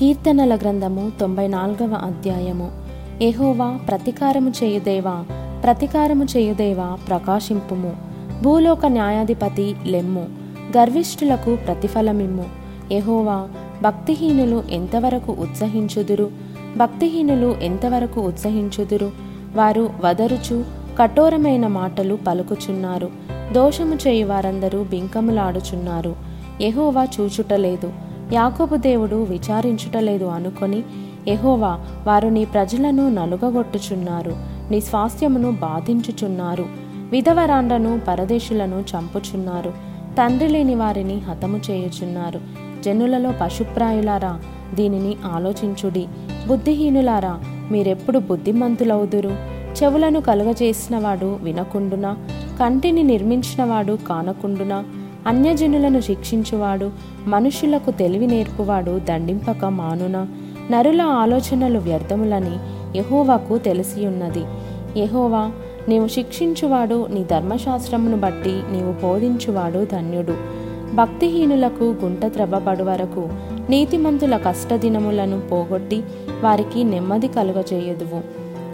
కీర్తనల గ్రంథము తొంభై నాలుగవ అధ్యాయము. ఎహోవా ప్రతికారము చేయుదేవా ప్రతికారము చేయుదేవా ప్రకాశింపుము. భూలోక న్యాయాధిపతి లెమ్ము గర్విష్ఠులకు ప్రతిఫలమిమ్ము. ఎహోవా భక్తిహీనులు ఎంతవరకు ఉత్సహించుదురు? భక్తిహీనులు ఎంతవరకు ఉత్సహించుదురు? వారు వదరుచు కఠోరమైన మాటలు పలుకుచున్నారు. దోషము చేయువారందరూ బింకములాడుచున్నారు. ఎహోవా చూచుటలేదు. యాకోబు దేవుడు విచారించుటలేదు అనుకొని ఎహోవా వారు నీ ప్రజలను నలుగగొట్టుచున్నారు నీ స్వాస్థ్యమును బాధించుచున్నారు విధవరాండ్రను పరదేశులను చంపుచున్నారు తండ్రి లేని వారిని హతము చేయుచున్నారు. జనులలో పశుప్రాయులారా దీనిని ఆలోచించుడి. బుద్ధిహీనులారా మీరెప్పుడు బుద్ధిమంతులవుదురు? చెవులను కలుగజేసినవాడు వినకుండునా? కంటిని నిర్మించినవాడు కానకుండునా? అన్యజనులను శిక్షించువాడు మనుషులకు తెలివి నేర్పువాడు దండింపక మానున. నరుల ఆలోచనలు వ్యర్థములని యహోవాకు తెలిసియున్నది. యహోవా నీవు శిక్షించువాడు నీ ధర్మశాస్త్రమును బట్టి నీవు బోధించువాడు ధన్యుడు. భక్తిహీనులకు గుంట త్రవ్వబడు వరకు నీతిమంతుల కష్టదినములను పోగొట్టి వారికి నెమ్మది కలుగజేయదువు.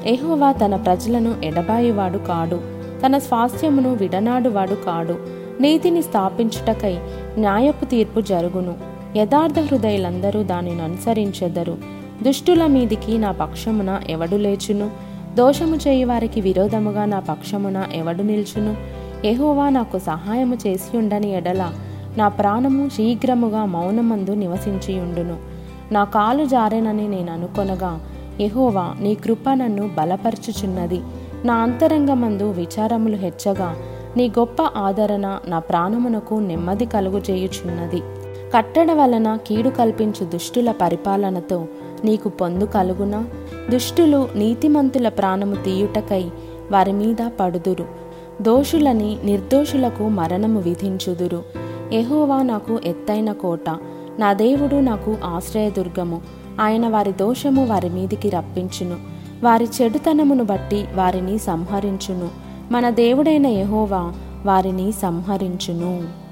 ఎహోవా తన ప్రజలను ఎడబాయివాడు కాడు. తన స్వాస్థ్యమును విడనాడువాడు కాడు. నీతిని స్థాపించుటకై న్యాయపు తీర్పు జరుగును. యథార్థ హృదయులందరూ దానిని అనుసరించెదరు. దుష్టుల మీదికి నా పక్షమున ఎవడు లేచును? దోషము చేయి వారికి విరోధముగా నా పక్షమున ఎవడు నిల్చును? ఎహోవా నాకు సహాయము చేసి ఉండని ఎడల నా ప్రాణము శీఘ్రముగా మౌనమందు నివసించియుండును. నా కాలు జారేనని నేను అనుకొనగా ఎహోవా నీ కృప నన్ను బలపరచుచున్నది. నా అంతరంగమందు విచారములు హెచ్చగా నీ గొప్ప ఆదరణ నా ప్రాణమునకు నెమ్మది కలుగు చేయుచున్నది కట్టడ వలన కీడు కల్పించు దుష్టుల పరిపాలనతో నీకు పొందు కలుగునా? దుష్టులు నీతిమంతుల ప్రాణము తీయుటకై వారి మీద పడుదురు. దోషులని నిర్దోషులకు మరణము విధించుదురు. ఎహోవా నాకు ఎత్తైన కోట నా దేవుడు నాకు ఆశ్రయదుర్గము. ఆయన వారి దోషము వారి మీదికి రప్పించును. వారి చెడుతనమును బట్టి వారిని సంహరించును. మన దేవుడైన యహోవా వారిని సంహరించును.